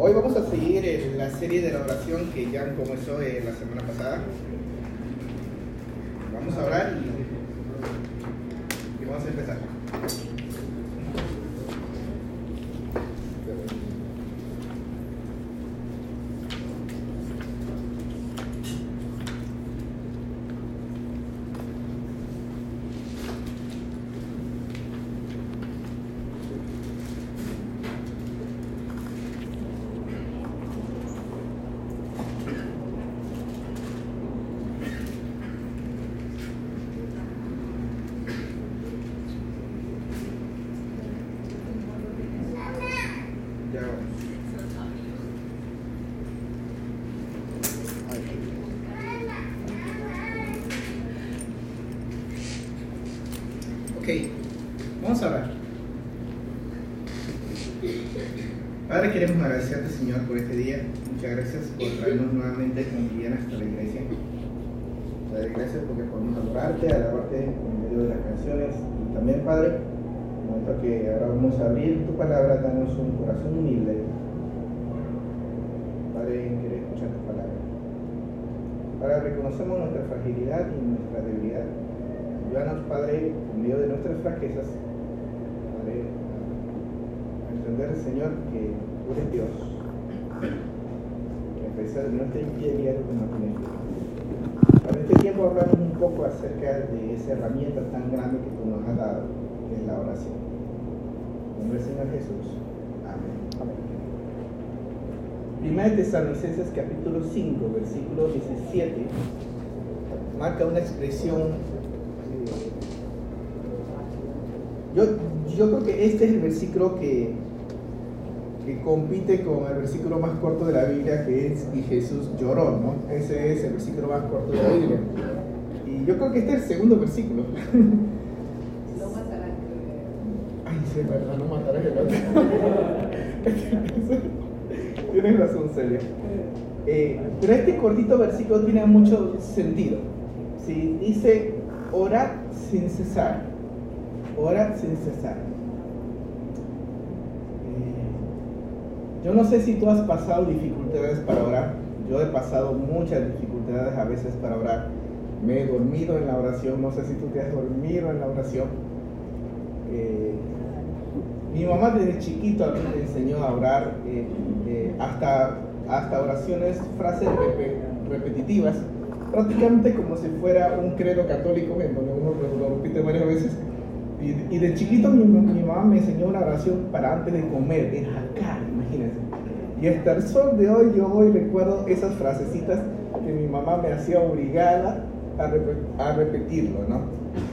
Hoy vamos a seguir la serie de la oración que ya comenzó eh, la semana pasada. Vamos a orar y vamos a empezar. Ya vamos. Ok, vamos a orar. Padre, queremos agradecerte, Señor, por este día. Traernos nuevamente con Viviana hasta la iglesia. Padre, gracias porque podemos adorarte, alabarte por medio de las canciones. Y también, Padre, en el momento que ahora vamos a abrir tu palabra, danos un corazón humilde. Padre, querer escuchar tu palabra. Para reconocemos nuestra fragilidad y nuestra debilidad. Ayúdanos, Padre, en medio de nuestras fraquezas, Padre, a entender, Señor, que tú eres Dios. Fin. Para este tiempo hablamos un poco acerca de esa herramienta tan grande que tú nos has dado, que es la oración. En del Señor Jesús. Amén. Primera de Tesalonicenses capítulo 5, versículo 17, marca una expresión. eh, Yo, yo creo que este es el versículo que, que compite con el versículo más corto de la Biblia, que es y Jesús lloró, ¿no? Ese es el versículo más corto de la Biblia. Y yo creo que este es el segundo versículo. No matarán. Ay, sí, verdad, no matarás el otro. Tienes razón, Celia. Eh, pero este cortito versículo tiene mucho sentido. ¿sí? Dice, orad sin cesar. Orad sin cesar. Eh, yo no sé si tú has pasado dificultades para orar. Yo he pasado muchas dificultades a veces para orar. Me he dormido en la oración. No sé si tú te has dormido en la oración. Eh, mi mamá desde chiquito a mí me enseñó a orar eh, eh, hasta, hasta oraciones, frases repe- repetitivas, prácticamente como si fuera un credo católico, en donde uno lo, repite varias veces. Y, y de chiquito mi, mi mamá me enseñó una oración para antes de comer, en jacar. Y hasta el sol de hoy yo hoy recuerdo esas frasecitas que mi mamá me hacía obligada a, repe- a repetirlo, ¿no?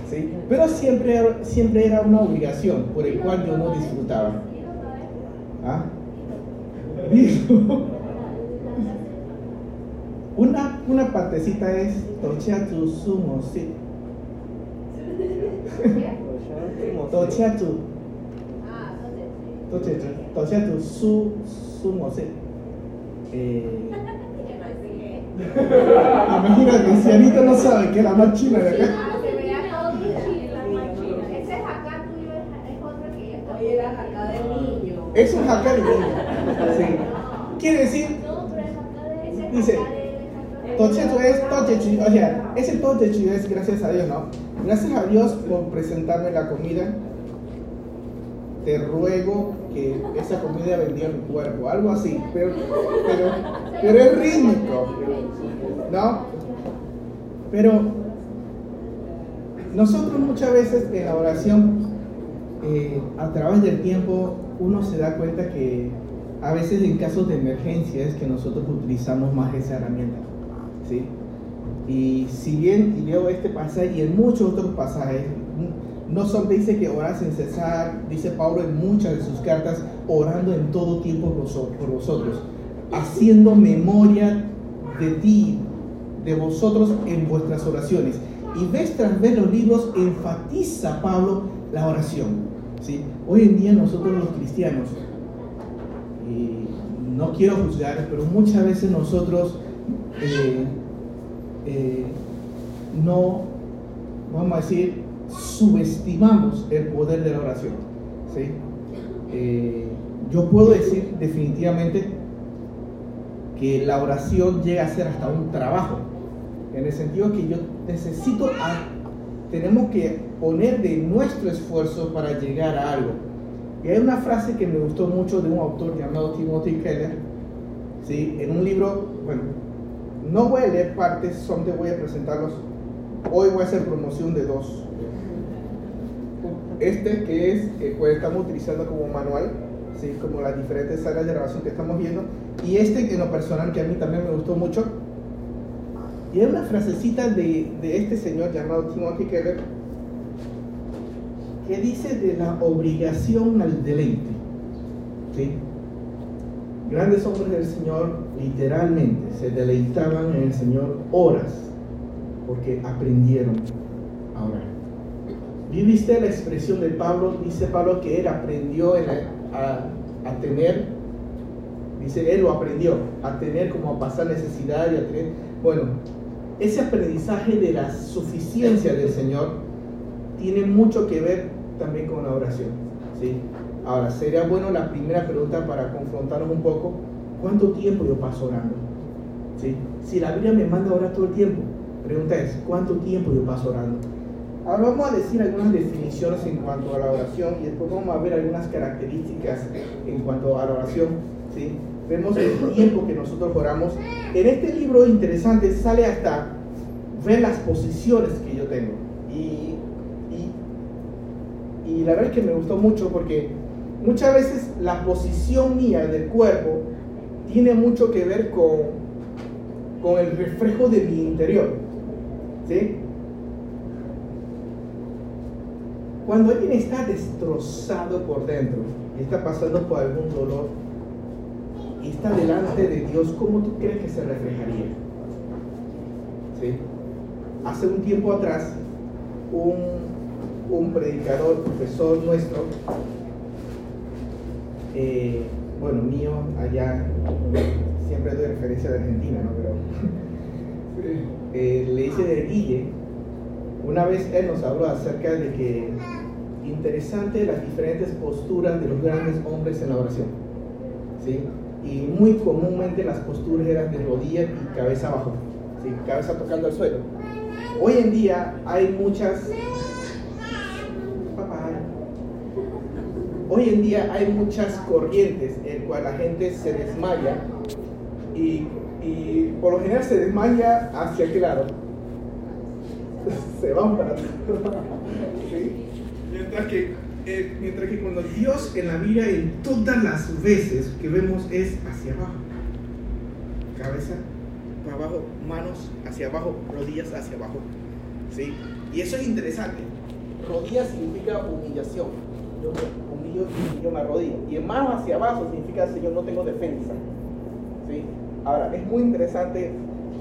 ¿Sí? Pero siempre, era- siempre era una obligación por el cual yo no disfrutaba. ¿Ah? Una, una partecita es Tocheatu sumo sí. Tocheatu, Ah, entonces. Tocheatu, Tocheatu su sumo sí. Eh, imagínate, si Anita no sabe que es la más china de acá. Ah. Eso es acá de niño. Sí. Quiere decir, Dice, Tochetu es Tochechu, o sea, ese Tochechu es gracias a Dios, ¿no? Gracias a Dios por presentarme la comida. Te ruego que esa comida bendiga mi cuerpo, algo así, pero, pero, pero es rítmico, ¿no? Pero nosotros muchas veces en la oración, eh, a través del tiempo, uno se da cuenta que a veces en casos de emergencia es que nosotros utilizamos más esa herramienta. ¿sí? Y si bien leo este pasaje y en muchos otros pasajes, no solo dice que orar sin cesar, dice Pablo en muchas de sus cartas, orando en todo tiempo por vos- por vosotros, haciendo memoria de ti, de vosotros en vuestras oraciones. Y vez tras vez los libros enfatiza Pablo la oración. ¿sí? Hoy en día nosotros los cristianos, no quiero juzgar, pero muchas veces nosotros eh, eh, no, vamos a decir, subestimamos el poder de la oración. ¿sí? Eh, yo puedo decir definitivamente que la oración llega a ser hasta un trabajo, en el sentido que yo necesito, tenemos que poner de nuestro esfuerzo para llegar a algo. Y hay una frase que me gustó mucho de un autor llamado Timothy Keller, ¿sí? en un libro, bueno, no voy a leer partes, son voy a presentarlos. Hoy voy a hacer promoción de dos. Este que es el estamos utilizando como manual, ¿sí? como las diferentes áreas de grabación que estamos viendo. Y este en lo personal que a mí también me gustó mucho. Y hay una frasecita de, de este señor llamado Timothy Keller que dice de la obligación al deleite. Grandes hombres del Señor literalmente se deleitaban en el Señor horas porque aprendieron a orar. ¿Viviste la expresión de Pablo? Dice Pablo que él aprendió a, a, tener, dice él lo aprendió, a tener como a pasar necesidad y a tener, bueno, ese aprendizaje de la suficiencia del Señor tiene mucho que ver también con la oración. ¿sí? Ahora, sería bueno la primera pregunta para confrontarnos un poco, ¿cuánto tiempo yo paso orando? ¿Sí? Si la Biblia me manda a orar todo el tiempo, pregunta es, ¿cuánto tiempo yo paso orando? Ahora vamos a decir algunas definiciones en cuanto a la oración y después vamos a ver algunas características en cuanto a la oración. ¿sí? Vemos el tiempo que nosotros oramos. En este libro interesante sale hasta ver las posiciones que yo tengo. Y, y, y la verdad es que me gustó mucho porque muchas veces la posición mía del cuerpo tiene mucho que ver con, con el reflejo de mi interior. ¿sí? Cuando alguien está destrozado por dentro está pasando por algún dolor y está delante de Dios, ¿cómo tú crees que se reflejaría? ¿Sí? Hace un tiempo atrás, un, predicador, profesor nuestro, eh, bueno, mío, allá, siempre doy referencia de Argentina, ¿no? Pero eh, le dice de Guille, una vez él nos habló acerca de que interesante las diferentes posturas de los grandes hombres en la oración. ¿sí? Y muy comúnmente las posturas eran de rodilla y cabeza abajo, ¿sí? cabeza tocando el suelo. Hoy en día hay muchas... Hoy en día hay muchas corrientes en cual la gente se desmaya y, y por lo general se desmaya hacia qué lado? se van para atrás. Mientras que, eh, mientras que cuando Dios en la vida en todas las veces que vemos es hacia abajo. Cabeza para abajo, manos hacia abajo, rodillas hacia abajo. ¿Sí? Y eso es interesante. Rodillas significa humillación. Yo me humillo y yo me arrodillo. Y manos hacia abajo significa, Señor, no tengo defensa. ¿Sí? Ahora, es muy interesante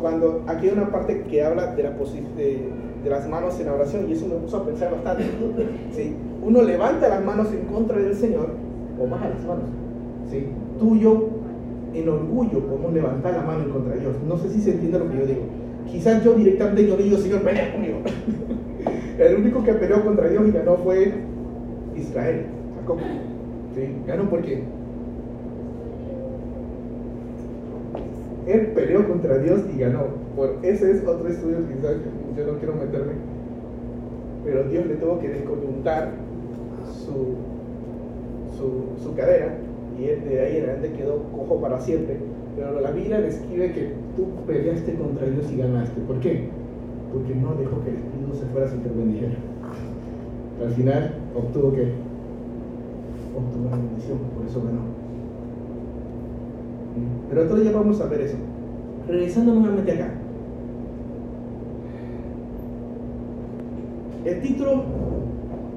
cuando aquí hay una parte que habla de la posición de, las manos en oración y eso me puso a pensar bastante. ¿sí? Uno levanta las manos en contra del Señor o baja las manos. ¿sí? Tú yo en orgullo podemos levantar la mano en contra de Dios. No sé si se entiende lo que yo digo. Quizás yo directamente yo digo, Señor, pelea conmigo. El único que peleó contra Dios y ganó fue Israel. ¿Sí? Ganó porque él peleó contra Dios y ganó. Por ese es otro estudio quizás yo no quiero meterme. Pero Dios le tuvo que descoyuntar su, su, cadera y él de ahí en adelante quedó cojo para siempre. Pero la Biblia describe que tú peleaste contra Dios y ganaste. ¿Por qué? Porque no dejó que el Espíritu se fuera sin que bendijera. Al final obtuvo que obtuvo la bendición, por eso ganó. Pero otro día vamos a ver eso. Regresando nuevamente acá. El título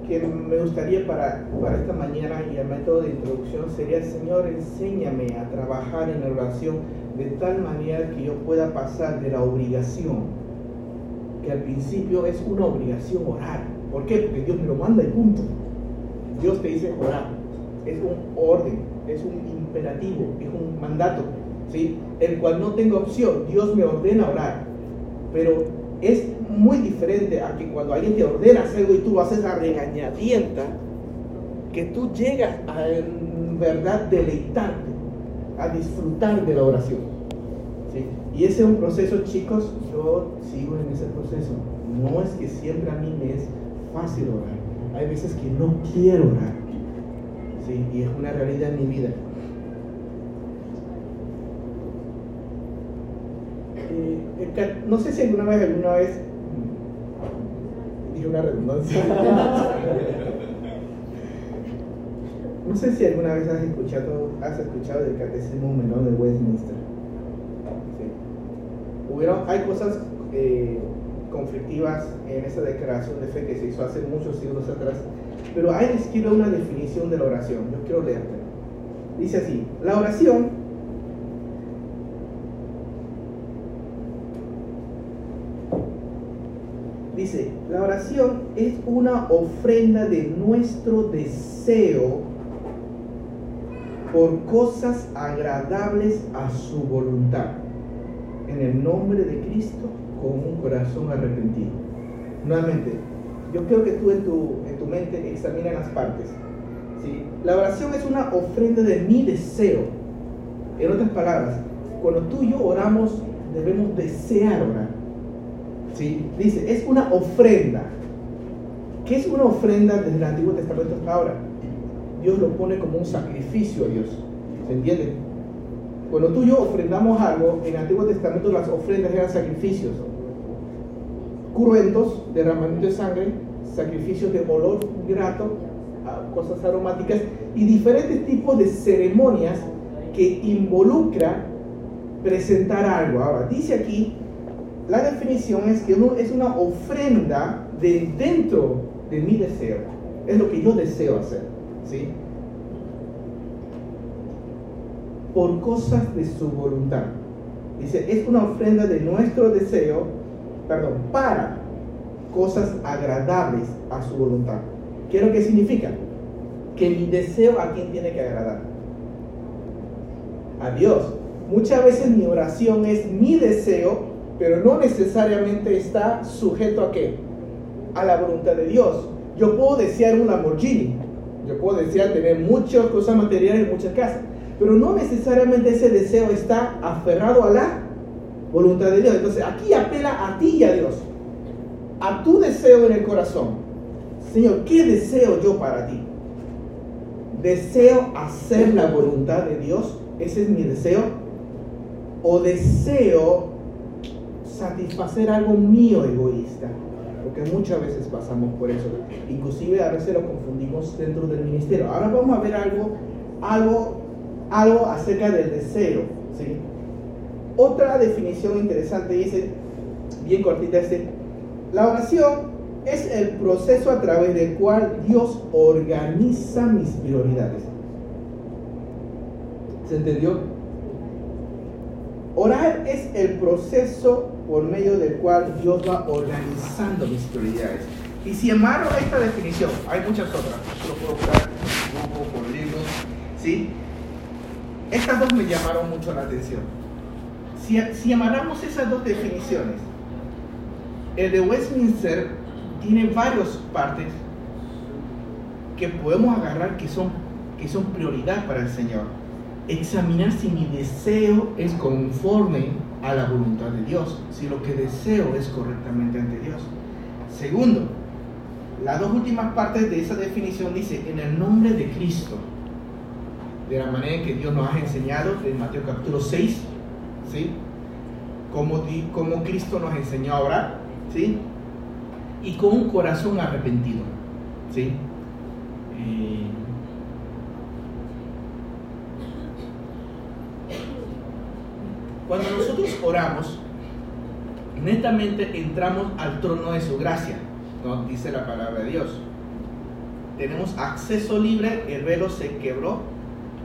que me gustaría para, para esta mañana y el método de introducción sería, Señor, enséñame a trabajar en oración de tal manera que yo pueda pasar de la obligación, que al principio es una obligación orar. ¿Por qué? Porque Dios me lo manda y punto. Dios te dice orar. Es un orden, es un imperativo, es un mandato, ¿sí? El cual no tengo opción. Dios me ordena orar. Pero es muy diferente a que cuando alguien te ordena hacer algo y tú haces a regañadienta, que tú llegas a en verdad deleitarte, a disfrutar de la oración. ¿sí? Y ese es un proceso, chicos, yo sigo en ese proceso. No es que siempre a mí me es fácil orar. Hay veces que no quiero orar. ¿Sí? Y es una realidad en mi vida. Eh, no sé si alguna vez, alguna vez, dije una redundancia. no sé si alguna vez has escuchado, has escuchado del catecismo menor de Westminster. hay cosas eh, conflictivas en esa declaración de fe que se hizo hace muchos siglos atrás, pero ahí les quiero una definición de la oración. Yo quiero leerte. Dice así, la oración dice, la oración es una ofrenda de nuestro deseo por cosas agradables a su voluntad, en el nombre de Cristo, con un corazón arrepentido. Nuevamente, yo creo que tú en tu, mente examinas las partes. La oración es una ofrenda de mi deseo. En otras palabras, cuando tú y yo oramos, debemos desear orar. Dice, es una ofrenda. ¿Qué es una ofrenda desde el Antiguo Testamento hasta ahora? Dios lo pone como un sacrificio a Dios. ¿Se entiende? Cuando tú y yo ofrendamos algo, en el Antiguo Testamento las ofrendas eran sacrificios. Cruentos, derramamiento de sangre, sacrificios de olor grato, cosas aromáticas y diferentes tipos de ceremonias que involucra presentar algo. Ahora, dice aquí, la definición es que es una ofrenda de dentro de mi deseo. Es lo que yo deseo hacer. ¿sí? Por cosas de su voluntad. Dice, es una ofrenda de nuestro deseo, perdón, para cosas agradables a su voluntad. ¿Qué es lo que significa? Que mi deseo a quién tiene que agradar. A Dios. Muchas veces mi oración es mi deseo, pero no necesariamente está sujeto a qué? A la voluntad de Dios. Yo puedo desear un Lamborghini, yo puedo desear tener muchas cosas materiales, muchas casas, pero no necesariamente ese deseo está aferrado a la voluntad de Dios. Entonces aquí apela a ti y a Dios, a tu deseo en el corazón. Señor, ¿qué deseo yo para ti? ¿Deseo hacer la voluntad de Dios? ¿Ese es mi deseo? ¿O deseo satisfacer algo mío egoísta? porque muchas veces pasamos por eso. Inclusive a veces lo confundimos dentro del ministerio. Ahora vamos a ver algo, algo, algo acerca del deseo. ¿sí? Otra definición interesante dice, bien cortita, este, la oración es el proceso a través del cual Dios organiza mis prioridades. ¿Se entendió? Orar es el proceso por medio del cual Dios va organizando mis prioridades. Y si amarro esta definición, hay muchas otras, lo puedo buscar por libros, ¿sí? Estas dos me llamaron mucho la atención. Si, si amarramos esas dos definiciones, el de Westminster tiene varias partes que podemos agarrar que son, que son prioridad para el Señor. Examinar si mi deseo es conforme a la voluntad de Dios, si lo que deseo es correctamente ante Dios. Segundo, las dos últimas partes de esa definición dice, en el nombre de Cristo, de la manera que Dios nos ha enseñado en Mateo capítulo 6, ¿sí? Como, como Cristo nos enseñó a orar, ¿sí? Y con un corazón arrepentido, ¿sí? Eh, Cuando nosotros oramos, netamente entramos al trono de su gracia, nos dice la palabra de Dios. Tenemos acceso libre, el velo se quebró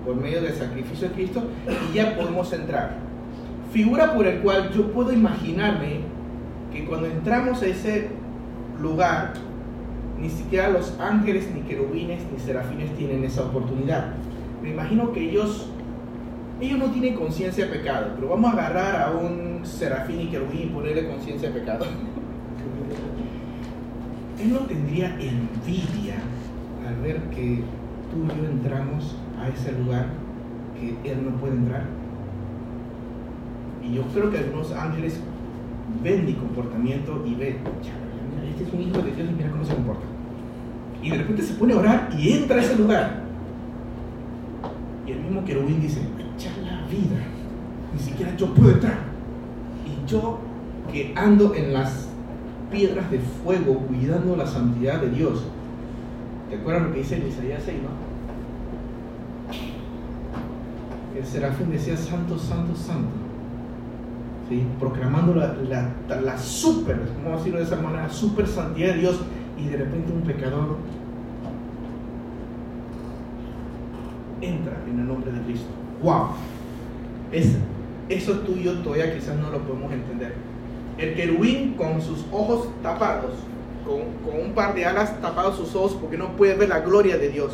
por medio del sacrificio de Cristo y ya podemos entrar. Figura por el cual yo puedo imaginarme que cuando entramos a ese lugar, ni siquiera los ángeles, ni querubines, ni serafines tienen esa oportunidad. Me imagino que ellos ellos no tienen conciencia de pecado, pero vamos a agarrar a un serafín y querubín y ponerle conciencia de pecado. Él no tendría envidia al ver que tú y yo entramos a ese lugar que Él no puede entrar. Y yo creo que algunos ángeles ven mi comportamiento y ven, mira, este es un hijo de Dios y mira cómo se comporta. Y de repente se pone a orar y entra a ese lugar. Y el mismo querubín dice, la vida, ni siquiera yo puedo entrar. Y yo que ando en las piedras de fuego cuidando la santidad de Dios. ¿Te acuerdas lo que dice Isaías 6, no? El serafín decía, santo, santo, santo. ¿Sí? Proclamando la, la, la super, ¿cómo decirlo de esa manera? Super santidad de Dios. Y de repente un pecador entra en el nombre de Cristo. ¡Wow! Es, eso tú y yo todavía quizás no lo podemos entender. El querubín con sus ojos tapados, con, con, un par de alas tapados sus ojos porque no puede ver la gloria de Dios,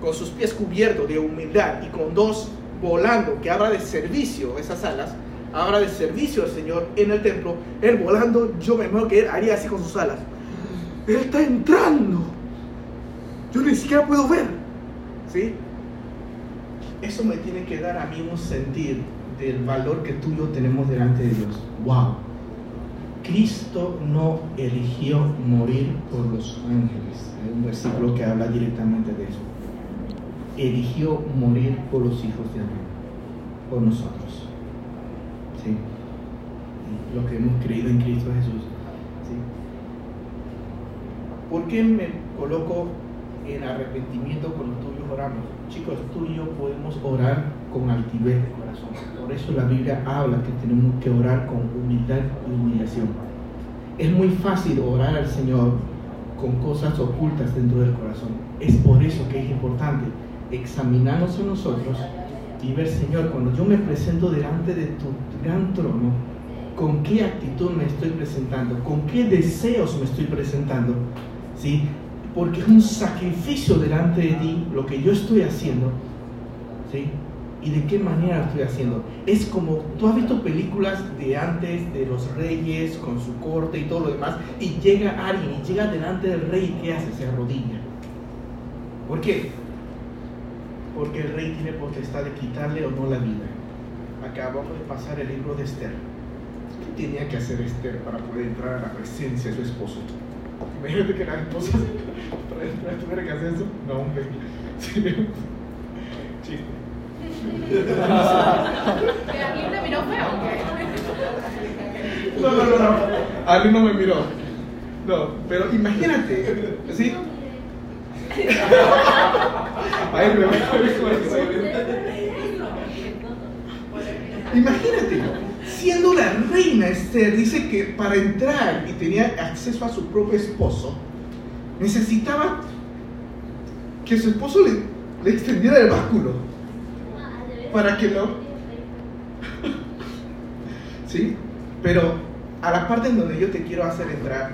con sus pies cubiertos de humildad y con dos volando, que habla de servicio, esas alas, habla de servicio al Señor en el templo, él volando, yo me imagino que él haría así con sus alas. Él está entrando. Yo ni siquiera puedo ver. ¿Sí? Eso me tiene que dar a mí un sentir del valor que tú y yo tenemos delante de Dios. ¡Wow! Cristo no eligió morir por los ángeles. Hay un versículo que habla directamente de eso. Eligió morir por los hijos de Adán, por nosotros. ¿Sí? Lo que hemos creído en Cristo Jesús. ¿Sí? ¿Por qué me coloco en arrepentimiento con los tuyos oramos? Chicos, tú y yo podemos orar con altivez de corazón. Por eso la Biblia habla que tenemos que orar con humildad y humillación. Es muy fácil orar al Señor con cosas ocultas dentro del corazón. Es por eso que es importante examinarnos a nosotros ver, Señor, cuando yo me presento delante de tu gran trono, con qué actitud me estoy presentando, con qué deseos me estoy presentando, ¿sí? Porque es un sacrificio delante de ti lo que yo estoy haciendo, ¿sí? ¿Y de qué manera lo estoy haciendo? Es como, tú has visto películas de antes, de los reyes, con su corte y todo lo demás, y llega alguien y llega delante del rey y ¿qué hace? Se arrodilla. ¿Por qué? Porque el rey tiene potestad de quitarle o no la vida. Acabamos de pasar el libro de Esther. ¿Qué tenía que hacer Esther para poder entrar a la presencia de su esposo? Imagínate que la esposa tuviera que hacer eso. No, hombre. Chiste. ¿Alguien te miró feo? No, no, no, no. Alguien no me miró. No, pero imagínate, ¿sí? Imagínate, siendo la reina Esther, dice que para entrar y tenía acceso a su propio esposo, necesitaba que su esposo le, le extendiera el báculo para que no. ¿Sí? Pero a la parte en donde yo te quiero hacer entrar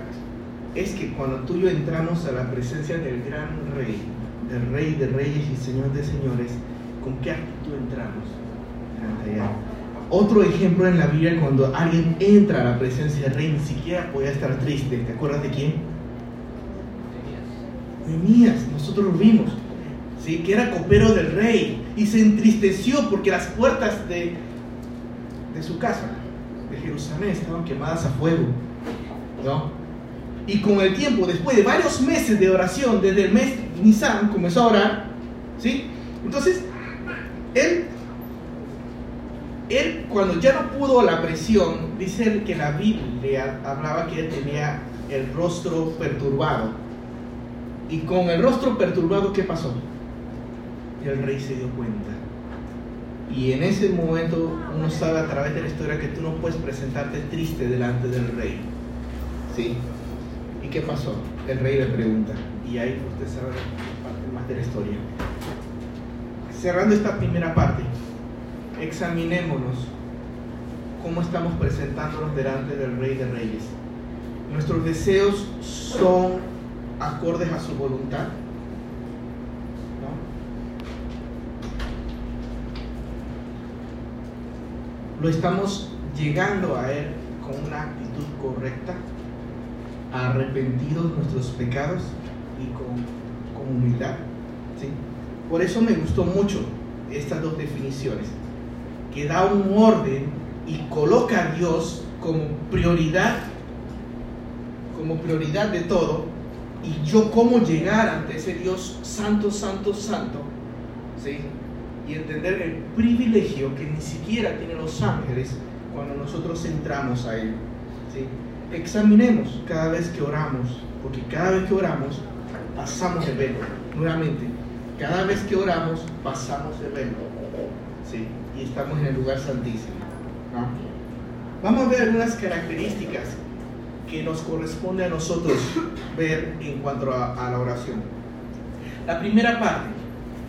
es que cuando tú y yo entramos a la presencia del gran rey, del rey de reyes y señor de señores, ¿con qué actitud entramos? Otro ejemplo en la Biblia cuando alguien entra a la presencia del rey ni siquiera podía estar triste. ¿Te acuerdas de quién? Nemías, nosotros lo vimos. ¿sí? Que era copero del rey y se entristeció porque las puertas de, de su casa, de Jerusalén, estaban quemadas a fuego. ¿no? Y con el tiempo, después de varios meses de oración, desde el mes Nisan comenzó a orar, ¿sí? Entonces, él, él cuando ya no pudo la presión, dice que la Biblia hablaba que él tenía el rostro perturbado. Y con el rostro perturbado, ¿qué pasó? El rey se dio cuenta. Y en ese momento uno sabe a través de la historia que tú no puedes presentarte triste delante del rey. ¿Sí? ¿Y qué pasó? El rey le pregunta. Y ahí usted sabe parte más de la historia. Cerrando esta primera parte, examinémonos cómo estamos presentándonos delante del rey de reyes. Nuestros deseos son acordes a su voluntad. ¿Lo estamos llegando a Él con una actitud correcta? Arrepentidos nuestros pecados y con, humildad. ¿sí? Por eso me gustó mucho estas dos definiciones, que da un orden y coloca a Dios como prioridad, como prioridad de todo, y yo cómo llegar ante ese Dios santo, santo, santo, ¿sí? y entender el privilegio que ni siquiera tienen los ángeles cuando nosotros entramos a Él. ¿sí? Examinemos cada vez que oramos, porque cada vez que oramos pasamos el velo, nuevamente, cada vez que oramos pasamos el velo, ¿sí? y estamos en el lugar santísimo. Vamos a ver algunas características que nos corresponde a nosotros ver en cuanto a, a la oración. La primera parte,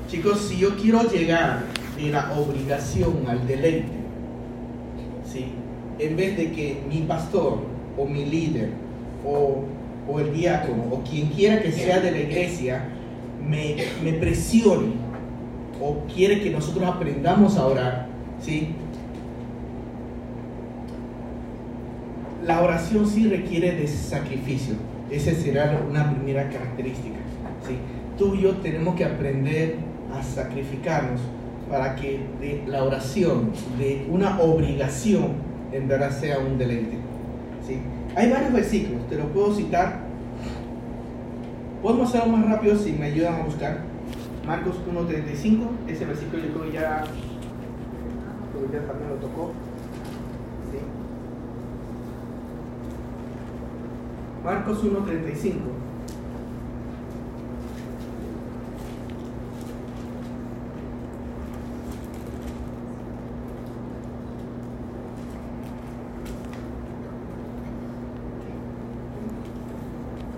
chicos, si yo quiero llegar de la obligación al deleite, ¿sí? en vez de que mi pastor o mi líder o, o el diácono o quien quiera que sea de la iglesia me, me presione o quiere que nosotros aprendamos a orar, ¿sí? la oración sí requiere de sacrificio. Esa será una primera característica. ¿sí? Tú y yo tenemos que aprender a sacrificarnos para que de la oración, de una obligación, en verdad sea un deleite. ¿Sí? Hay varios versículos, te los puedo citar. Podemos hacerlo más rápido si me ayudan a buscar. Marcos 1.35, ese versículo yo creo que ya, ya también lo tocó. ¿sí? Marcos 1.35.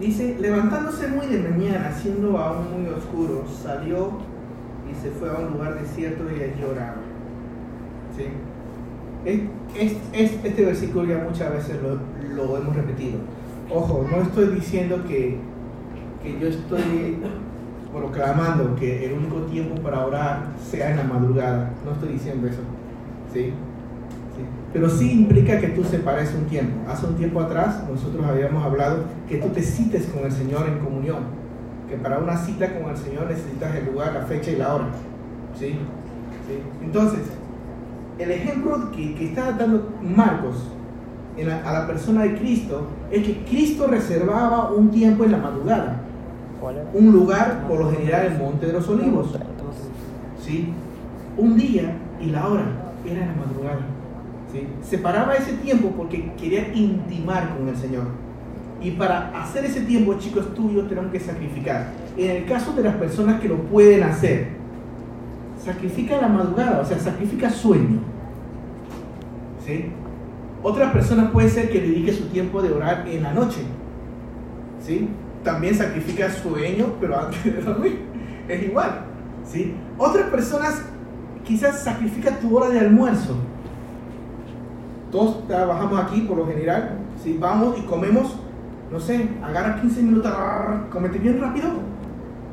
Dice, levantándose muy de mañana, siendo aún muy oscuro, salió y se fue a un lugar desierto y allí oraba. ¿Sí? Es, es, es, este versículo ya muchas veces lo, lo hemos repetido. Ojo, no estoy diciendo que, que yo estoy proclamando que el único tiempo para orar sea en la madrugada. No estoy diciendo eso. ¿Sí? Pero sí implica que tú separes un tiempo. Hace un tiempo atrás nosotros habíamos hablado que tú te cites con el Señor en comunión. Que para una cita con el Señor necesitas el lugar, la fecha y la hora. ¿Sí? ¿Sí? Entonces, el ejemplo que, está dando Marcos a la persona de Cristo es que Cristo reservaba un tiempo en la madrugada, un lugar por lo general el Monte de los Olivos, ¿sí? un día y la hora era en la madrugada. ¿Sí? Separaba ese tiempo porque quería intimar con el Señor. Y para hacer ese tiempo, chicos, yo tenemos que sacrificar. En el caso de las personas que lo pueden hacer, sacrifica la madrugada, o sea, sacrifica sueño. ¿Sí? Otras personas puede ser que dedique su tiempo de orar en la noche. ¿Sí? También sacrifica sueño, pero antes de dormir. Es igual. ¿Sí? Otras personas quizás sacrifica tu hora de almuerzo. Todos trabajamos aquí por lo general. ¿sí? Vamos y comemos, no sé, agarra 15 minutos, comete bien rápido.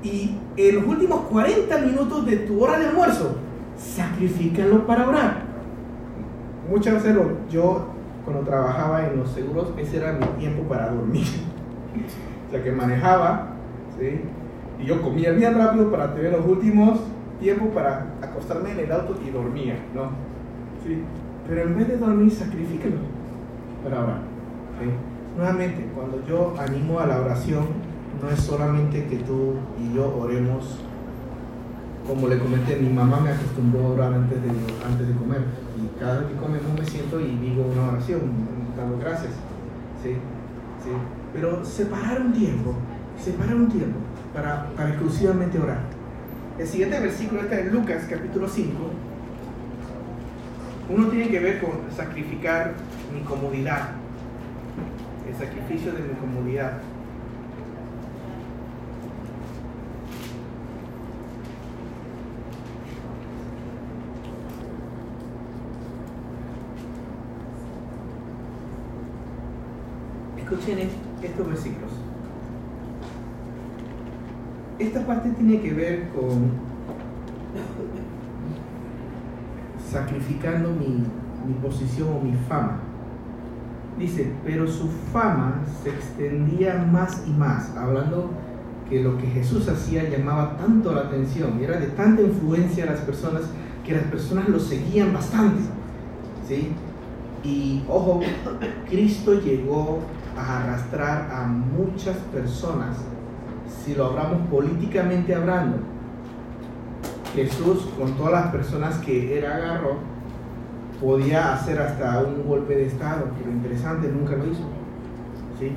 Y en los últimos 40 minutos de tu hora de almuerzo, sacrifícalo para orar. Muchas veces yo cuando trabajaba en los seguros, ese era mi tiempo para dormir. o sea que manejaba, ¿sí? Y yo comía bien rápido para tener los últimos tiempos para acostarme en el auto y dormía, ¿no? ¿Sí? Pero en vez de dormir, sacrifícalo para orar. Nuevamente, cuando yo animo a la oración, no es solamente que tú y yo oremos como le comenté, mi mamá me acostumbró a orar antes de, antes de comer. Y cada vez que comemos me siento y digo una oración, dando gracias. ¿sí? ¿sí? Pero separar un tiempo, separar un tiempo para, para exclusivamente orar. El siguiente versículo está en Lucas capítulo 5. Uno tiene que ver con sacrificar mi comodidad, el sacrificio de mi comodidad. Escuchen estos versículos. Esta parte tiene que ver con sacrificando mi, mi posición o mi fama. Dice, pero su fama se extendía más y más, hablando que lo que Jesús hacía llamaba tanto la atención era de tanta influencia a las personas que las personas lo seguían bastante. ¿sí? Y ojo, Cristo llegó a arrastrar a muchas personas, si lo hablamos políticamente hablando. Jesús, con todas las personas que él agarró, podía hacer hasta un golpe de Estado, pero interesante, nunca lo hizo. ¿Sí?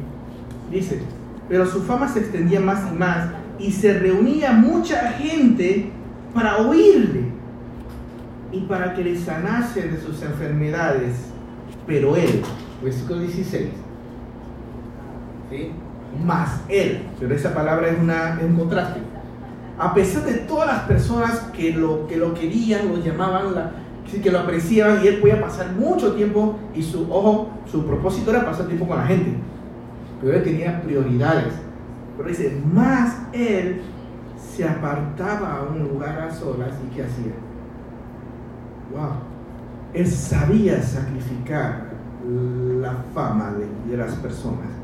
Dice, pero su fama se extendía más y más y se reunía mucha gente para oírle y para que le sanase de sus enfermedades. Pero él, versículo 16, ¿sí? más él, pero esa palabra es, una, es un contraste. A pesar de todas las personas que lo, que lo querían, lo llamaban, la, que lo apreciaban y él podía pasar mucho tiempo y su ojo, su propósito era pasar tiempo con la gente. Pero él tenía prioridades. Pero dice, más él se apartaba a un lugar a solas y ¿qué hacía? Wow. Él sabía sacrificar la fama de, de las personas.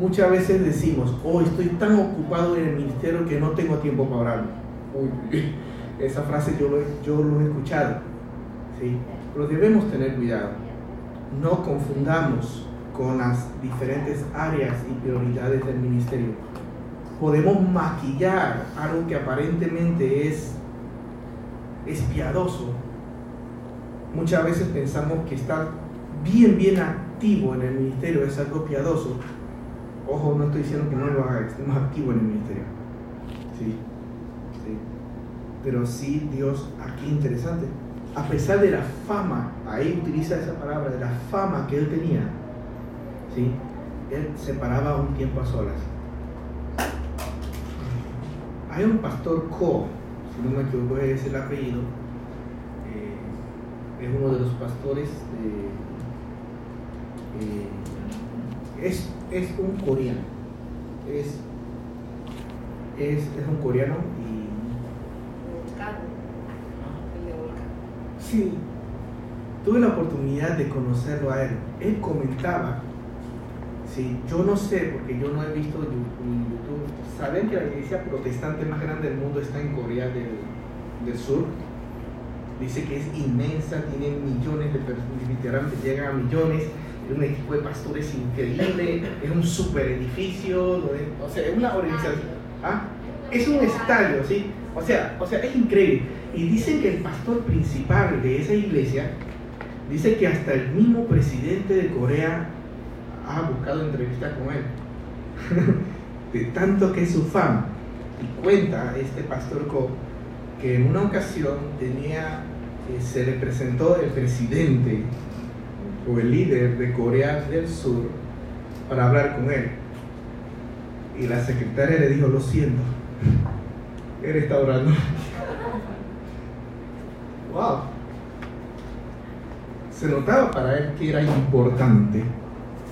Muchas veces decimos, oh, estoy tan ocupado en el ministerio que no tengo tiempo para orar. Esa frase yo lo, yo lo he escuchado. ¿sí? Pero debemos tener cuidado. No confundamos con las diferentes áreas y prioridades del ministerio. Podemos maquillar algo que aparentemente es, es piadoso. Muchas veces pensamos que estar bien, bien activo en el ministerio es algo piadoso. Ojo, no estoy diciendo que no lo haga, estemos activos en el ministerio. Sí, sí. Pero sí, Dios, aquí interesante. A pesar de la fama, ahí utiliza esa palabra, de la fama que él tenía, ¿sí? Él se paraba un tiempo a solas. Hay un pastor Co, si no me equivoco es el apellido, eh, es uno de los pastores de... Eh, es, es, un coreano, es, es, es un coreano y... Sí, tuve la oportunidad de conocerlo a él. Él comentaba Sí, yo no sé, porque yo no he visto YouTube. ¿Saben que la iglesia protestante más grande del mundo está en Corea del, Sur? Dice que es inmensa, tiene millones de personas, literalmente llegan a millones, un equipo de pastores increíble, es un super edificio, o sea, es una organización. ¿ah? Es un estadio, ¿sí? O sea, o sea, es increíble. Y dicen que el pastor principal de esa iglesia dice que hasta el mismo presidente de Corea ha buscado entrevistar con él. de tanto que es su fama. Y cuenta este pastor Co que en una ocasión eh, se le presentó el presidente o el líder de Corea del Sur para hablar con él. Y la secretaria le dijo, lo siento, él está orando. wow. Se notaba para él que era importante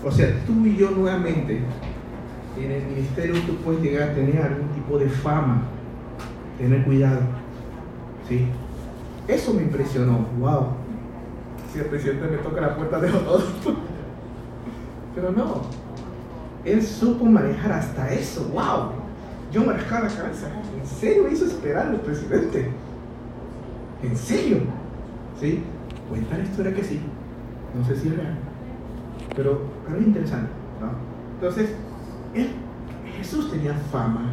o sea, tú y yo nuevamente, en el ministerio tú puedes llegar a tener algún tipo de fama, tener cuidado. ¿Sí? Eso me impresionó. ¡Wow! Si el presidente me toca la puerta, dejo todo. Pero no. Él supo manejar hasta eso. ¡Wow! Yo me la cabeza. ¿En serio hizo esperar al presidente? ¿En serio? ¿Sí? Cuenta la historia que sí. No sé si es real. Pero, es interesante, ¿no? Entonces, Jesús tenía fama,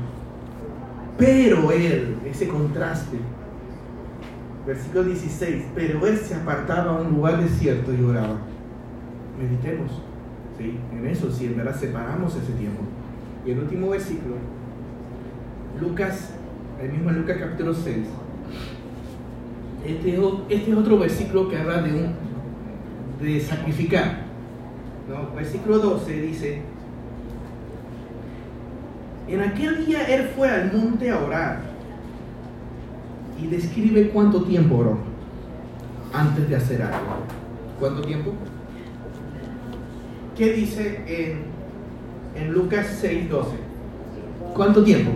pero él, ese contraste, versículo 16, pero él se apartaba a un lugar desierto y oraba. Meditemos, ¿sí? En eso, si en verdad separamos ese tiempo. Y el último versículo, Lucas, el mismo Lucas capítulo 6. Este, este es otro versículo que habla de, un, de sacrificar. Versículo 12 dice, en aquel día él fue al monte a orar y describe cuánto tiempo oró antes de hacer algo. ¿Cuánto tiempo? ¿Qué dice en, en Lucas 6:12? ¿Cuánto tiempo?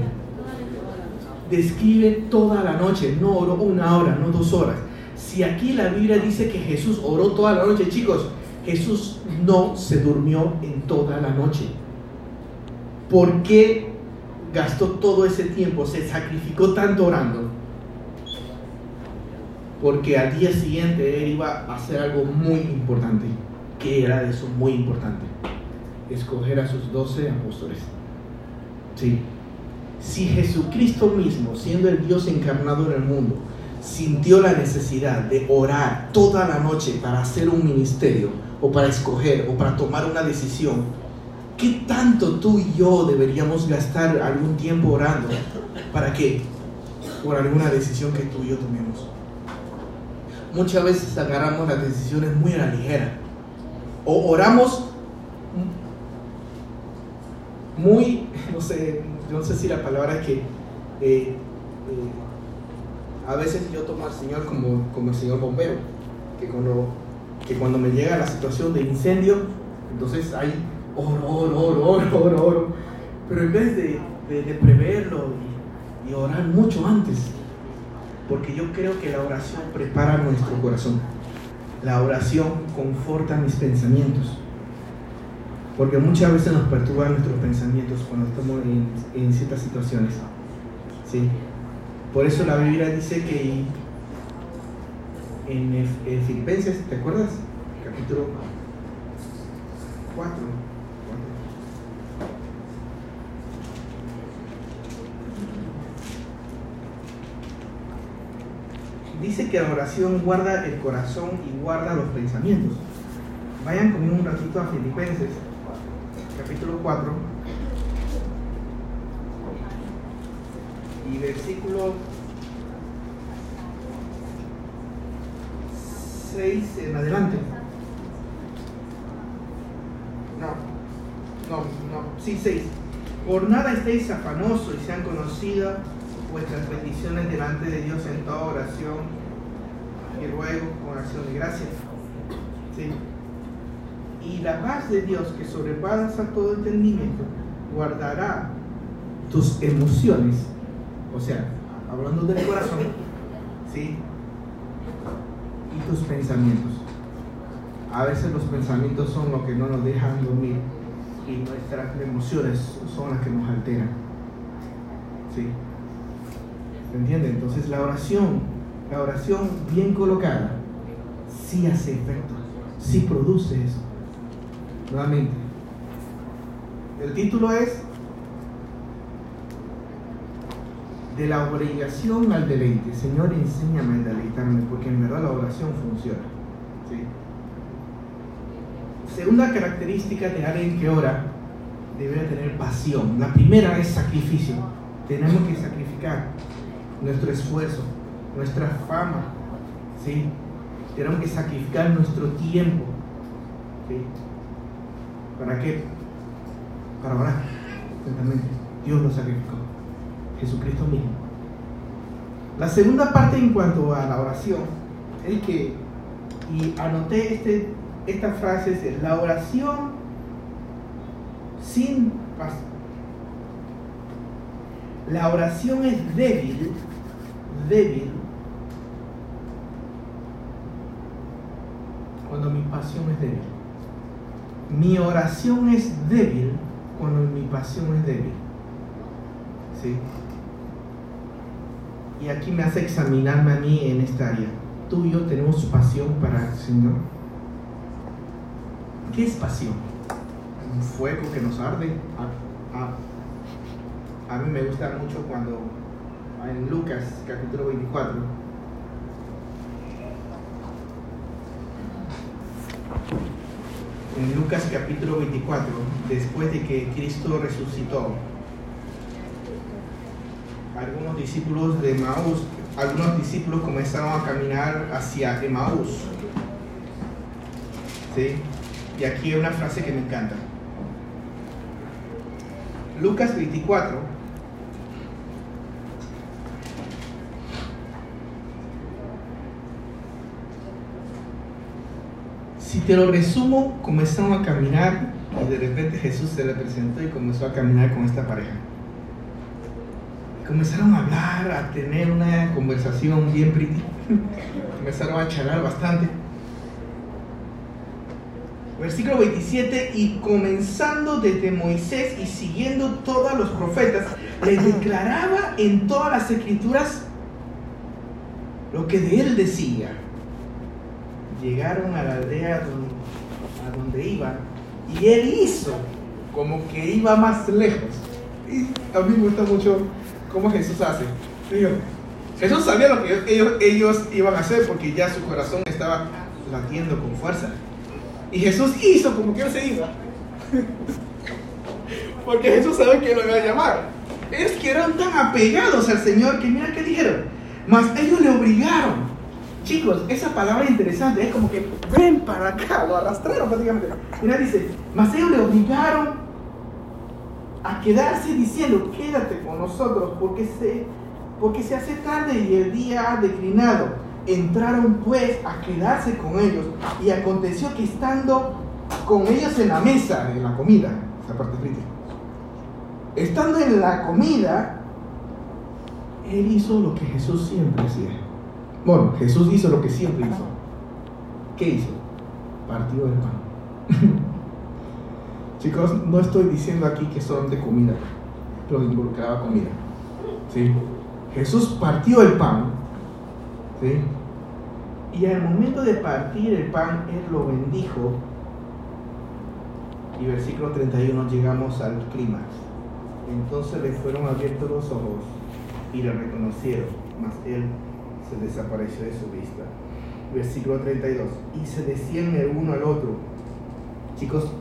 Describe toda la noche, no oró una hora, no dos horas. Si aquí la Biblia dice que Jesús oró toda la noche, chicos, Jesús no se durmió en toda la noche. ¿Por qué gastó todo ese tiempo? Se sacrificó tanto orando. Porque al día siguiente él iba a hacer algo muy importante. ¿Qué era eso muy importante? Escoger a sus doce apóstoles. Sí. Si Jesucristo mismo, siendo el Dios encarnado en el mundo, sintió la necesidad de orar toda la noche para hacer un ministerio, o para escoger, o para tomar una decisión, ¿qué tanto tú y yo deberíamos gastar algún tiempo orando? ¿Para qué? Por alguna decisión que tú y yo tomemos. Muchas veces agarramos las decisiones muy a la ligera. O oramos muy, no sé, no sé si la palabra es que eh, eh, a veces yo tomo al Señor como, como el Señor bombero, que cuando, que cuando me llega la situación de incendio, entonces hay oro, oro, oro, oro, oro, oro. Pero en vez de, de, preverlo y, y orar mucho antes, porque yo creo que la oración prepara nuestro corazón. La oración conforta mis pensamientos. Porque muchas veces nos perturban nuestros pensamientos cuando estamos en, ciertas situaciones. ¿Sí? Por eso la Biblia dice que en, en Filipenses, ¿te acuerdas? Capítulo 4. Dice que la oración guarda el corazón y guarda los pensamientos. Vayan conmigo un ratito a Filipenses, capítulo 4. y versículo 6 en adelante. No, no, no, sí, 6. Por nada estéis afanosos y sean conocidas vuestras bendiciones delante de Dios en toda oración y ruego con acción de gracias. Sí. Y la paz de Dios que sobrepasa todo entendimiento guardará tus emociones o sea, hablando del corazón, ¿sí? Y tus pensamientos. A veces los pensamientos son lo que no nos dejan dormir y nuestras emociones son las que nos alteran. ¿Sí? ¿Se entiende? Entonces la oración, la oración bien colocada, sí hace efecto, sí produce eso. Nuevamente, el título es de la obligación al deleite. Señor, enséñame a deleitarme, porque en verdad la oración funciona. Segunda característica de alguien que ora, debe tener pasión. La primera es sacrificio. Tenemos que sacrificar nuestro esfuerzo, nuestra fama. ¿sí? Tenemos que sacrificar nuestro tiempo. ¿Para qué? Para orar. Dios lo sacrificó. Jesucristo mismo. La segunda parte en cuanto a la oración es que, y anoté este, esta frase, es la oración sin paz. La oración es débil, débil, cuando mi pasión es débil. Mi oración es débil cuando mi pasión es débil. ¿Sí? Y aquí me hace examinarme a mí en esta área. Tú y yo tenemos pasión para el Señor. ¿Qué es pasión? Un fuego que nos arde. A, mí me gusta mucho cuando en Lucas capítulo 24 en Lucas capítulo 24, después de que Cristo resucitó, algunos discípulos de Maús, algunos discípulos comenzaron a caminar hacia Emaús. ¿Sí? Y aquí hay una frase que me encanta. Lucas 24. Si te lo resumo, comenzaron a caminar y de repente Jesús se le presentó y comenzó a caminar con esta pareja comenzaron a hablar, a tener una conversación bien pretty. comenzaron a charlar bastante. Versículo 27, y comenzando desde Moisés y siguiendo todos los profetas, les declaraba en todas las escrituras lo que de él decía. Llegaron a la aldea a donde iba y él hizo como que iba más lejos. Y a mí me gusta mucho cómo Jesús hace. Jesús sabía lo que ellos, ellos iban a hacer porque ya su corazón estaba latiendo con fuerza. Y Jesús hizo como que él se iba. Porque Jesús sabe que lo iba a llamar. Es que eran tan apegados al Señor que mira qué dijeron. Mas ellos le obligaron. Chicos, esa palabra es interesante. Es como que ven para acá. Lo arrastraron prácticamente. Mira, dice, mas ellos le obligaron a quedarse diciendo, quédate con nosotros porque se, porque se hace tarde y el día ha declinado. Entraron pues a quedarse con ellos y aconteció que estando con ellos en la mesa, en la comida, esa parte frita, estando en la comida, él hizo lo que Jesús siempre hacía. Bueno, Jesús hizo lo que siempre hizo. ¿Qué hizo? Partió el pan. Chicos, no estoy diciendo aquí que son de comida, pero involucraba comida. ¿Sí? Jesús partió el pan. ¿Sí? Y al momento de partir el pan, Él lo bendijo. Y versículo 31 llegamos al clímax. Entonces le fueron abiertos los ojos y le reconocieron, mas Él se desapareció de su vista. Versículo 32. Y se decían el uno al otro. Chicos,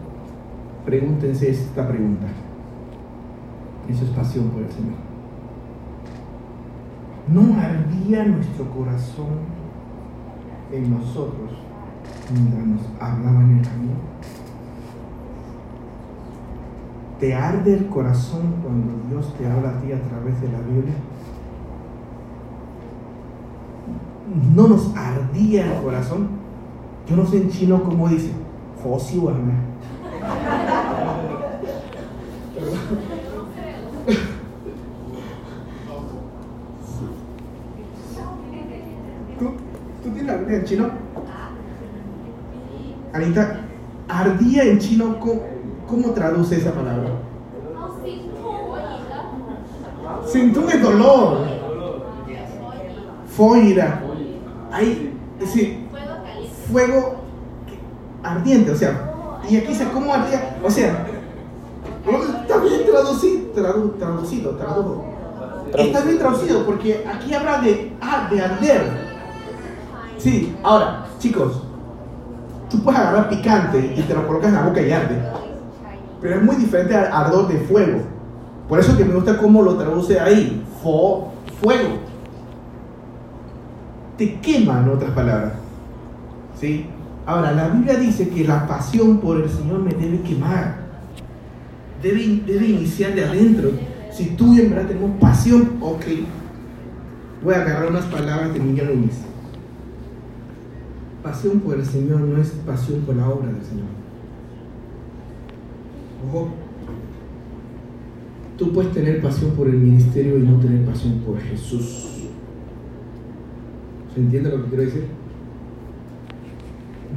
pregúntense esta pregunta. Eso es pasión por el Señor. ¿No ardía nuestro corazón en nosotros mientras nos hablaba en el camino? ¿Te arde el corazón cuando Dios te habla a ti a través de la Biblia? ¿No nos ardía el corazón? Yo no sé en chino cómo dice. ¿Tú, ¿Tú tienes la Biblia en chino? Anita, ardía en chino, ¿cómo, cómo traduce esa palabra? Sintum es dolor. Foira. Hay, es decir, fuego ardiente, o sea, y aquí dice cómo ardía, o sea, está bien traducido, tradu, traducido, traducido. Está bien traducido porque aquí habla de, ah, de arder. Sí, ahora, chicos, tú puedes agarrar picante y te lo colocas en la boca y arde. Pero es muy diferente al ardor de fuego. Por eso que me gusta cómo lo traduce ahí. Fo, fuego. Te quema, en otras palabras. ¿Sí? Ahora, la Biblia dice que la pasión por el Señor me debe quemar. Debe, debe iniciar de adentro. Si tú en verdad tenemos pasión, ok. Voy a agarrar unas palabras de Miguel Núñez. Pasión por el Señor no es pasión por la obra del Señor. Ojo, tú puedes tener pasión por el ministerio y no tener pasión por Jesús. ¿Se entiende lo que quiero decir?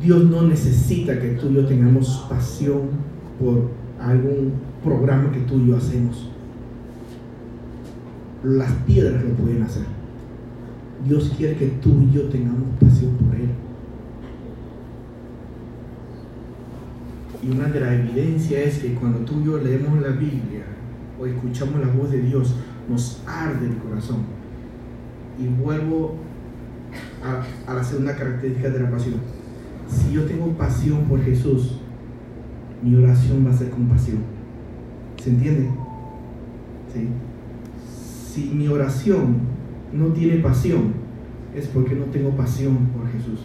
Dios no necesita que tú y yo tengamos pasión por algún programa que tú y yo hacemos. Las piedras lo pueden hacer. Dios quiere que tú y yo tengamos pasión por Él. Y una de las evidencias es que cuando tú y yo leemos la Biblia o escuchamos la voz de Dios, nos arde el corazón. Y vuelvo a, la segunda característica de la pasión. Si yo tengo pasión por Jesús, mi oración va a ser con pasión. ¿Se entiende? ¿Sí? Si mi oración no tiene pasión, es porque no tengo pasión por Jesús.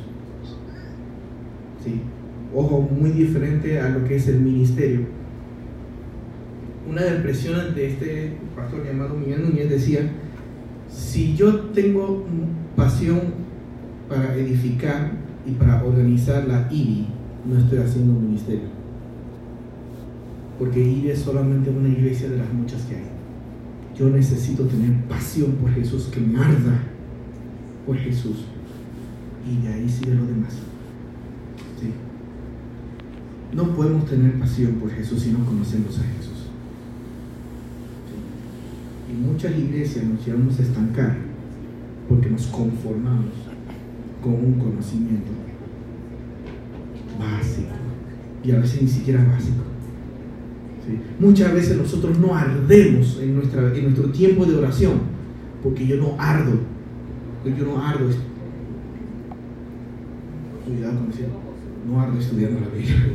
¿Sí? Ojo, muy diferente a lo que es el ministerio. Una de las presiones de este pastor llamado Miguel Núñez decía, si yo tengo pasión para edificar y para organizar la IBI, no estoy haciendo un ministerio. Porque IBI es solamente una iglesia de las muchas que hay. Yo necesito tener pasión por Jesús, que me arda por Jesús. Y de ahí sigue lo demás. ¿Sí? No podemos tener pasión por Jesús si no conocemos a Jesús. Y muchas iglesias nos llevamos a estancar porque nos conformamos con un conocimiento básico. Y a veces ni siquiera básico. Muchas veces nosotros no ardemos en, nuestra, en nuestro tiempo de oración, porque yo no ardo, yo no ardo. Cuidado con eso, no ardo estudiando la Biblia.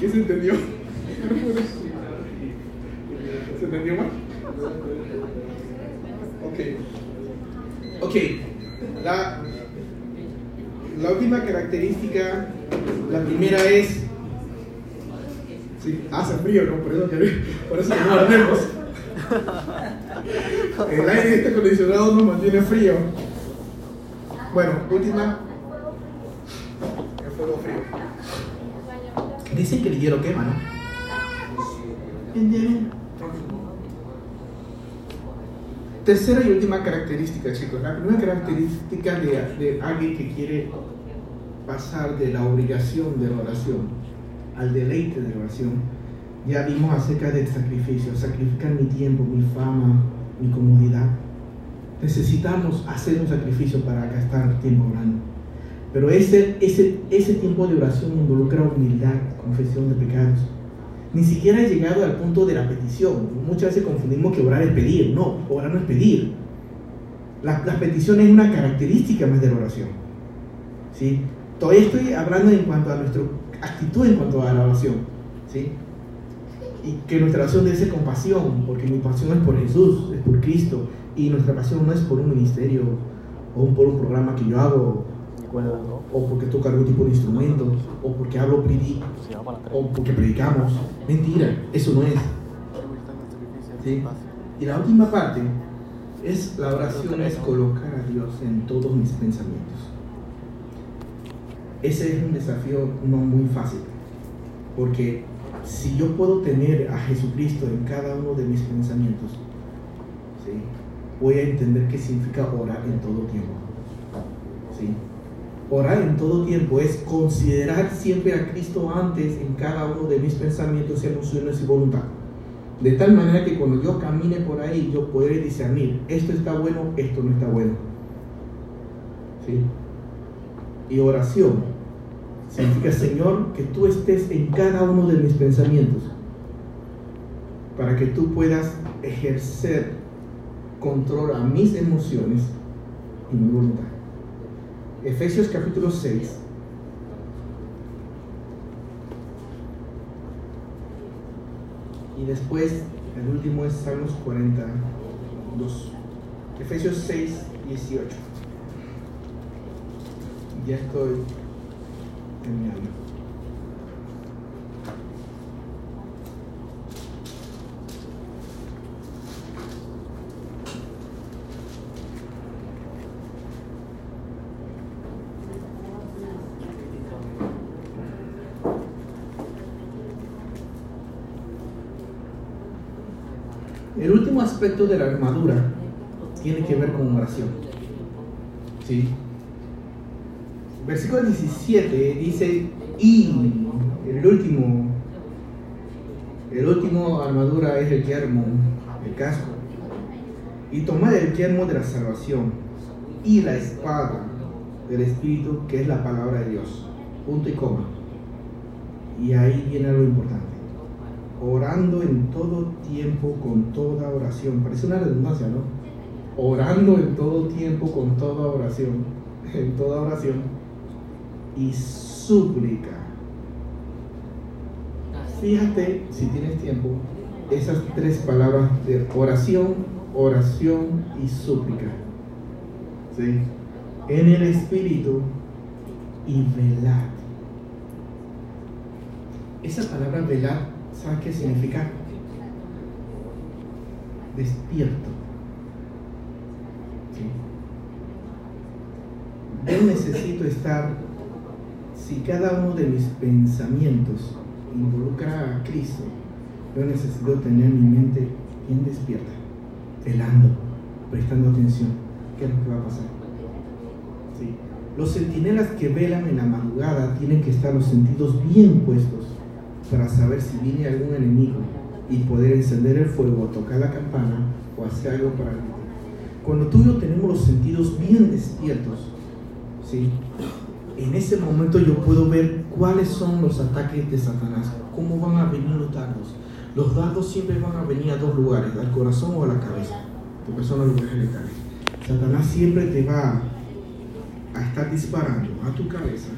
¿Qué se entendió? ¿Se entendió mal? Ok. Ok. La, última característica, la primera es. Hace frío, ¿no? Por eso, que, por eso no. El aire acondicionado nos mantiene frío. Bueno, última. El fuego frío. Dicen que el hielo quema, ¿no? Tercera y última característica, chicos. La primera característica de, alguien que quiere pasar de la obligación de la oración al deleite de la oración, ya vimos acerca del sacrificio, sacrificar mi tiempo, mi fama, mi comodidad. Necesitamos hacer un sacrificio para gastar tiempo orando. Pero ese, ese, ese tiempo de oración involucra humildad, confesión de pecados ni siquiera he llegado al punto de la petición. Muchas veces confundimos que orar es pedir. No, orar no es pedir. La, la petición es una característica más de la oración. ¿sí? Todavía estoy hablando en cuanto a nuestra actitud en cuanto a la oración. ¿sí? Y que nuestra oración debe ser con pasión, porque mi pasión es por Jesús, es por Cristo. Y nuestra pasión no es por un ministerio o por un programa que yo hago o porque toco algún tipo de instrumento, o porque hablo o porque predicamos. Mentira, eso no es. ¿Sí? Y la última parte es la oración es colocar a Dios en todos mis pensamientos. Ese es un desafío no muy fácil, porque si yo puedo tener a Jesucristo en cada uno de mis pensamientos, ¿sí? voy a entender qué significa orar en todo tiempo. ¿sí? Orar en todo tiempo es considerar siempre a Cristo antes en cada uno de mis pensamientos, emociones y voluntad. De tal manera que cuando yo camine por ahí, yo podré discernir, esto está bueno, esto no está bueno. ¿Sí? Y oración significa, Señor, que tú estés en cada uno de mis pensamientos, para que tú puedas ejercer control a mis emociones y mi voluntad. Efesios capítulo 6. Y después, el último es Salmos 42. Efesios 6, 18. Ya estoy terminando. El último aspecto de la armadura tiene que ver con oración. ¿Sí? Versículo 17 dice, y el último, el último armadura es el yermo, el casco. Y tomar el yermo de la salvación y la espada del Espíritu, que es la palabra de Dios. Punto y coma. Y ahí viene algo importante orando en todo tiempo con toda oración. Parece una redundancia, ¿no? Orando en todo tiempo con toda oración, en toda oración y súplica. Fíjate, si tienes tiempo, esas tres palabras de oración, oración y súplica. ¿Sí? En el Espíritu y velad. Esa palabra velad ¿Sabes qué significa? Despierto. Yo necesito estar, si cada uno de mis pensamientos involucra a Cristo, yo necesito tener mi mente bien despierta, velando, prestando atención. ¿Qué es lo que va a pasar? Sí. Los centinelas que velan en la madrugada tienen que estar los sentidos bien puestos para saber si viene algún enemigo y poder encender el fuego, tocar la campana o hacer algo para cuando tú y yo tenemos los sentidos bien despiertos, ¿sí? en ese momento yo puedo ver cuáles son los ataques de Satanás, cómo van a venir los dardos. Los dardos siempre van a venir a dos lugares, al corazón o a la cabeza. Tu persona lo Satanás siempre te va a estar disparando a tu cabeza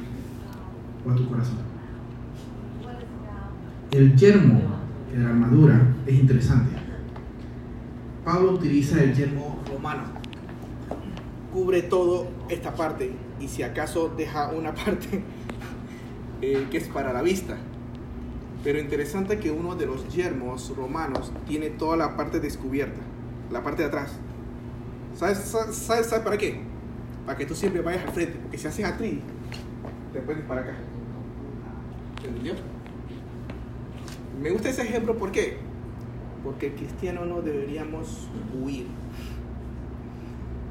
o a tu corazón. El yermo de la armadura es interesante. Pablo utiliza el yermo romano. Cubre todo esta parte y si acaso deja una parte eh, que es para la vista. Pero interesante que uno de los yermos romanos tiene toda la parte descubierta, la parte de atrás. ¿Sabes, sabes, para qué? Para que tú siempre vayas al frente, porque si haces atrás, te puedes para acá. ¿Entendió? Me gusta ese ejemplo, ¿por qué? Porque el cristiano no deberíamos huir.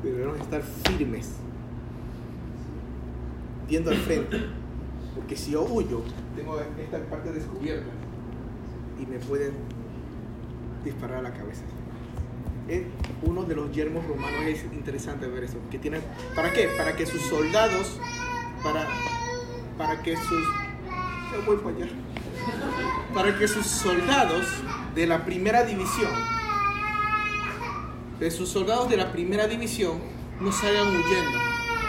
Deberíamos estar firmes, viendo al frente. Porque si yo huyo, tengo esta parte descubierta y me pueden disparar a la cabeza. uno de los yermos romanos es interesante ver eso. Que tiene, ¿Para qué? Para que sus soldados, para, para que sus... Yo voy para allá para que sus soldados de la primera división, de sus soldados de la primera división, no salgan huyendo.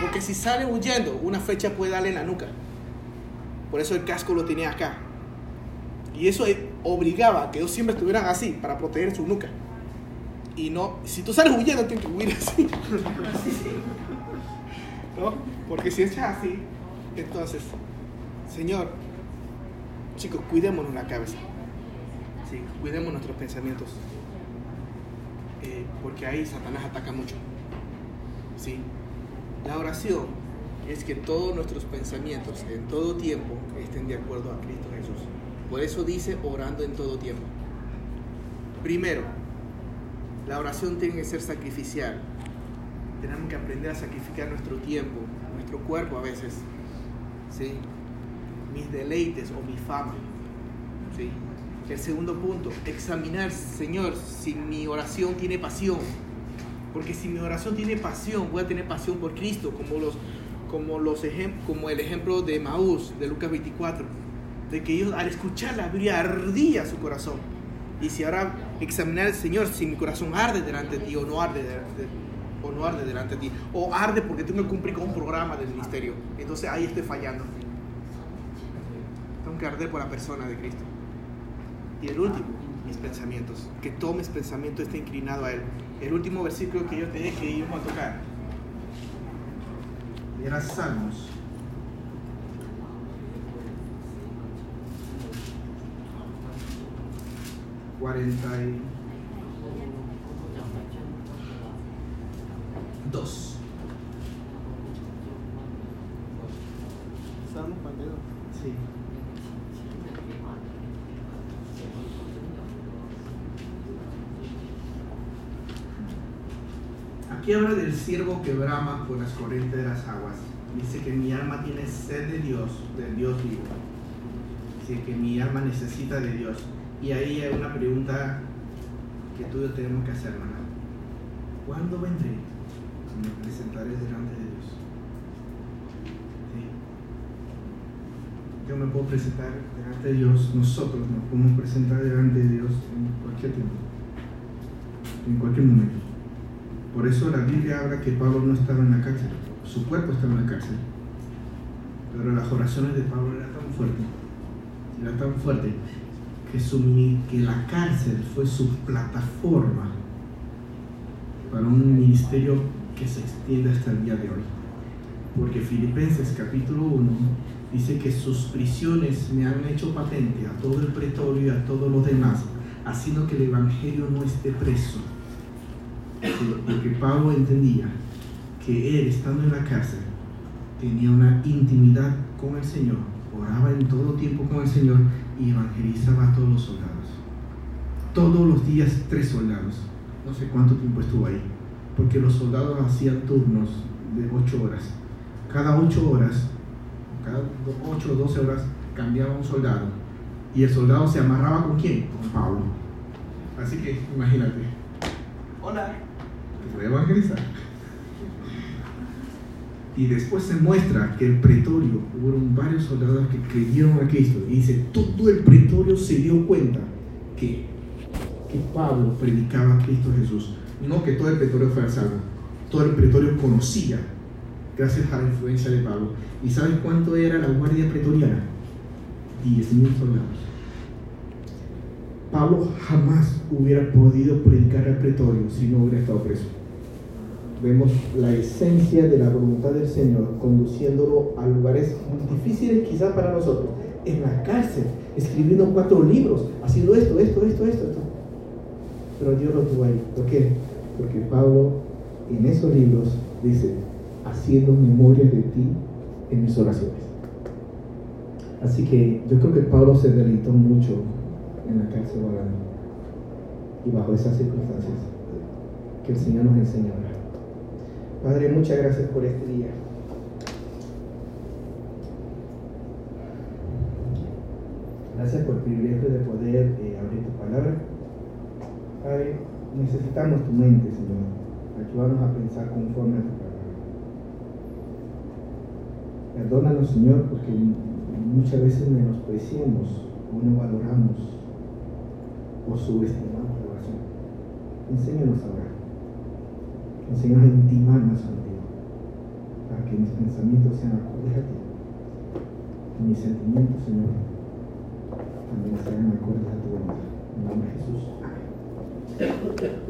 Porque si salen huyendo, una flecha puede darle en la nuca. Por eso el casco lo tenía acá. Y eso obligaba a que ellos siempre estuvieran así para proteger su nuca. Y no, si tú sales huyendo, tienes que huir así. ¿No? Porque si echas así, entonces, Señor, Chicos, cuidémonos la cabeza. Sí, cuidemos nuestros pensamientos. Eh, porque ahí Satanás ataca mucho. Sí. La oración es que todos nuestros pensamientos en todo tiempo estén de acuerdo a Cristo Jesús. Por eso dice orando en todo tiempo. Primero, la oración tiene que ser sacrificial. Tenemos que aprender a sacrificar nuestro tiempo, nuestro cuerpo a veces. ¿sí? Mis deleites o mi fama. El segundo punto, examinar, Señor, si mi oración tiene pasión. Porque si mi oración tiene pasión, voy a tener pasión por Cristo, como, los, como, los como el ejemplo de Maús, de Lucas 24, de que ellos al escuchar la Biblia ardía su corazón. Y si ahora examinar, Señor, si mi corazón arde delante de ti o no arde, o no arde delante de ti, o arde porque tengo que cumplir con un programa del ministerio, entonces ahí estoy fallando que arder por la persona de Cristo. Y el último, mis pensamientos. Que todo mis pensamientos esté inclinado a Él. El último versículo que yo te dije que íbamos a tocar. Era Salmos. Cuarenta y dos. Salmos Sí. Habla del siervo que brama por las corrientes de las aguas. Dice que mi alma tiene sed de Dios, del Dios vivo. Dice que mi alma necesita de Dios. Y ahí hay una pregunta que tú y yo tenemos que hacer, hermano. ¿Cuándo vendré? Me presentaré delante de Dios. Yo me puedo presentar delante de Dios, nosotros nos podemos presentar delante de Dios en cualquier tiempo, en cualquier momento. Por eso la Biblia habla que Pablo no estaba en la cárcel, su cuerpo estaba en la cárcel. Pero las oraciones de Pablo eran tan fuertes, eran tan fuertes, que, que la cárcel fue su plataforma para un ministerio que se extiende hasta el día de hoy. Porque Filipenses capítulo 1 dice que sus prisiones me han hecho patente a todo el pretorio y a todos los demás, haciendo que el Evangelio no esté preso porque Pablo entendía que él, estando en la cárcel, tenía una intimidad con el Señor, oraba en todo tiempo con el Señor y evangelizaba a todos los soldados. Todos los días tres soldados. No sé cuánto tiempo estuvo ahí, porque los soldados hacían turnos de ocho horas. Cada ocho horas, cada ocho o doce horas, cambiaba un soldado. Y el soldado se amarraba con quién? Con Pablo. Así que imagínate. Hola. Evangelizar. Y después se muestra que el pretorio, hubo varios soldados que creyeron a Cristo. Y dice, todo el pretorio se dio cuenta que, que Pablo predicaba a Cristo Jesús. No que todo el pretorio fuera salvo, todo el pretorio conocía, gracias a la influencia de Pablo. ¿Y sabes cuánto era la guardia pretoriana? 10.000 soldados. Pablo jamás hubiera podido predicar al pretorio si no hubiera estado preso vemos la esencia de la voluntad del Señor conduciéndolo a lugares difíciles quizás para nosotros, en la cárcel, escribiendo cuatro libros, haciendo esto, esto, esto, esto, esto. Pero Dios lo tuvo ahí. ¿Por qué? Porque Pablo en esos libros dice, haciendo memoria de ti en mis oraciones. Así que yo creo que Pablo se deleitó mucho en la cárcel orando. Y bajo esas circunstancias, que el Señor nos enseña Padre, muchas gracias por este día. Gracias por el privilegio de poder eh, abrir tu palabra. Padre, necesitamos tu mente, Señor. Ayúdanos a pensar conforme a tu palabra. Perdónanos, Señor, porque muchas veces menospreciamos o no valoramos o subestimamos la oración. Enséñanos a Enséñanos a intimar más contigo, para que mis pensamientos sean acordes a ti. Y mis sentimientos, Señor, también sean acordes a tu voluntad. En nombre de Jesús. Amén.